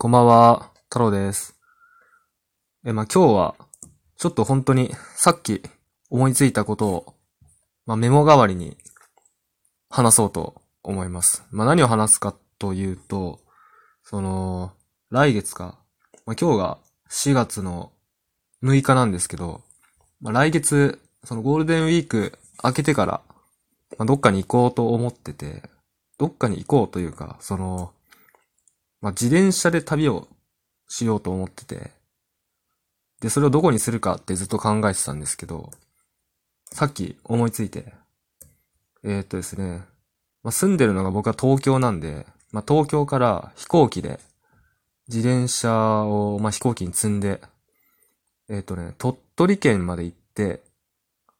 こんばんは、太郎です。え、まあ、今日は、ちょっと本当に、さっき思いついたことを、まあ、メモ代わりに話そうと思います。まあ、何を話すかというと、その、来月か、まあ、今日が4月の6日なんですけど、まあ、来月、そのゴールデンウィーク明けてから、まあ、どっかに行こうと思ってて、どっかに行こうというか、その、まあ、自転車で旅をしようと思ってて、で、それをどこにするかってずっと考えてたんですけど、さっき思いついて、えー、っとですね、まあ、住んでるのが僕は東京なんで、まあ、東京から飛行機で、自転車を、まあ、飛行機に積んで、えー、っとね、鳥取県まで行って、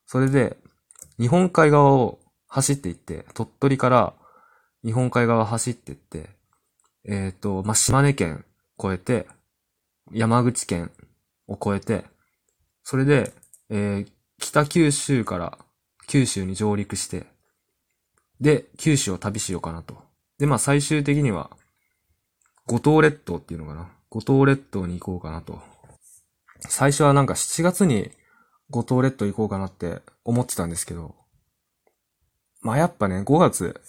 それで、日本海側を走って行って、鳥取から日本海側走って行って、えっ、と、まあ、島根県越えて、山口県を越えて、それで、えー北九州から九州に上陸して、で、九州を旅しようかなと。で、まあ、最終的には、五島列島っていうのかな。五島列島に行こうかなと。最初はなんか7月に五島列島行こうかなって思ってたんですけど、まあ、やっぱね、5月、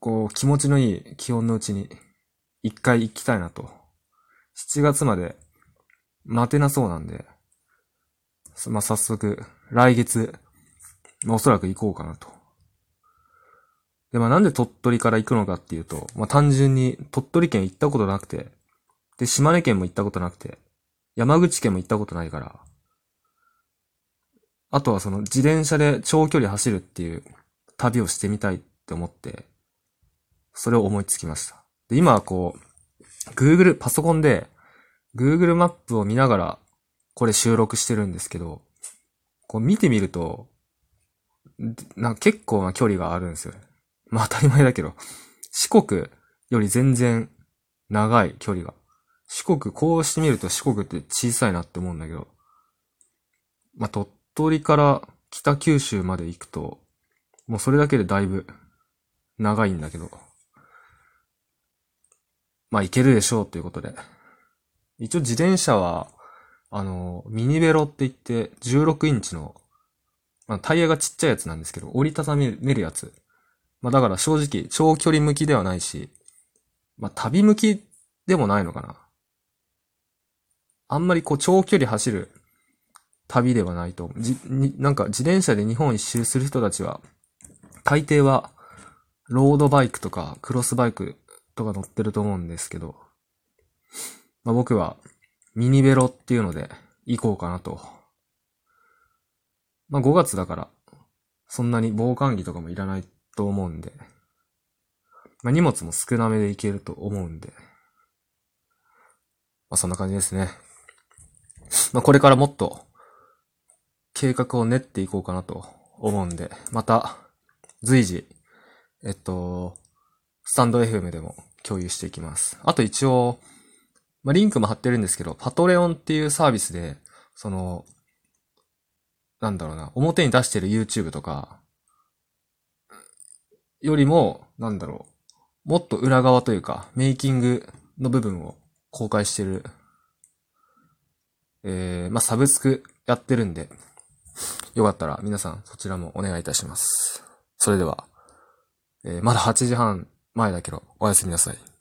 こう、気持ちのいい気温のうちに、一回行きたいなと。7月まで待てなそうなんで、まあ、早速、来月、まあ、おそらく行こうかなと。で、まあ、なんで鳥取から行くのかっていうと、まあ、単純に鳥取県行ったことなくて、で、島根県も行ったことなくて、山口県も行ったことないから、あとはその自転車で長距離走るっていう旅をしてみたいって思って、それを思いつきました。で、今はこう、Google、パソコンで、Google マップを見ながら、これ収録してるんですけど、こう見てみると、な結構な距離があるんですよね。まあ当たり前だけど、四国より全然長い距離が。四国、こうしてみると四国って小さいなって思うんだけど、まあ鳥取から北九州まで行くと、もうそれだけでだいぶ長いんだけど、まあ行けるでしょうということで。一応自転車は、あの、ミニベロって言って16インチの、まあ、タイヤがちっちゃいやつなんですけど、折りたためるやつ。まあだから正直、長距離向きではないし、まあ旅向きでもないのかな。あんまりこう長距離走る旅ではないと。じ、に、なんか自転車で日本一周する人たちは、大抵は、ロードバイクとかクロスバイクとか乗ってると思うんですけど、まあ僕はミニベロっていうので行こうかなと。まあ5月だから、そんなに防寒着とかもいらないと思うんで、まあ荷物も少なめで行けると思うんで、まあそんな感じですね。まあこれからもっと計画を練っていこうかなと思うんで、また随時、えっと、スタンド FM でも共有していきます。あと一応、まあ、リンクも貼ってるんですけど、パトレオンっていうサービスで、その、なんだろうな、表に出してる YouTube とか、よりも、なんだろう、もっと裏側というか、メイキングの部分を公開してる、えー、まあ、サブスクやってるんで、よかったら皆さんそちらもお願いいたします。それでは、えーまだ8時半前だけど、おやすみなさい。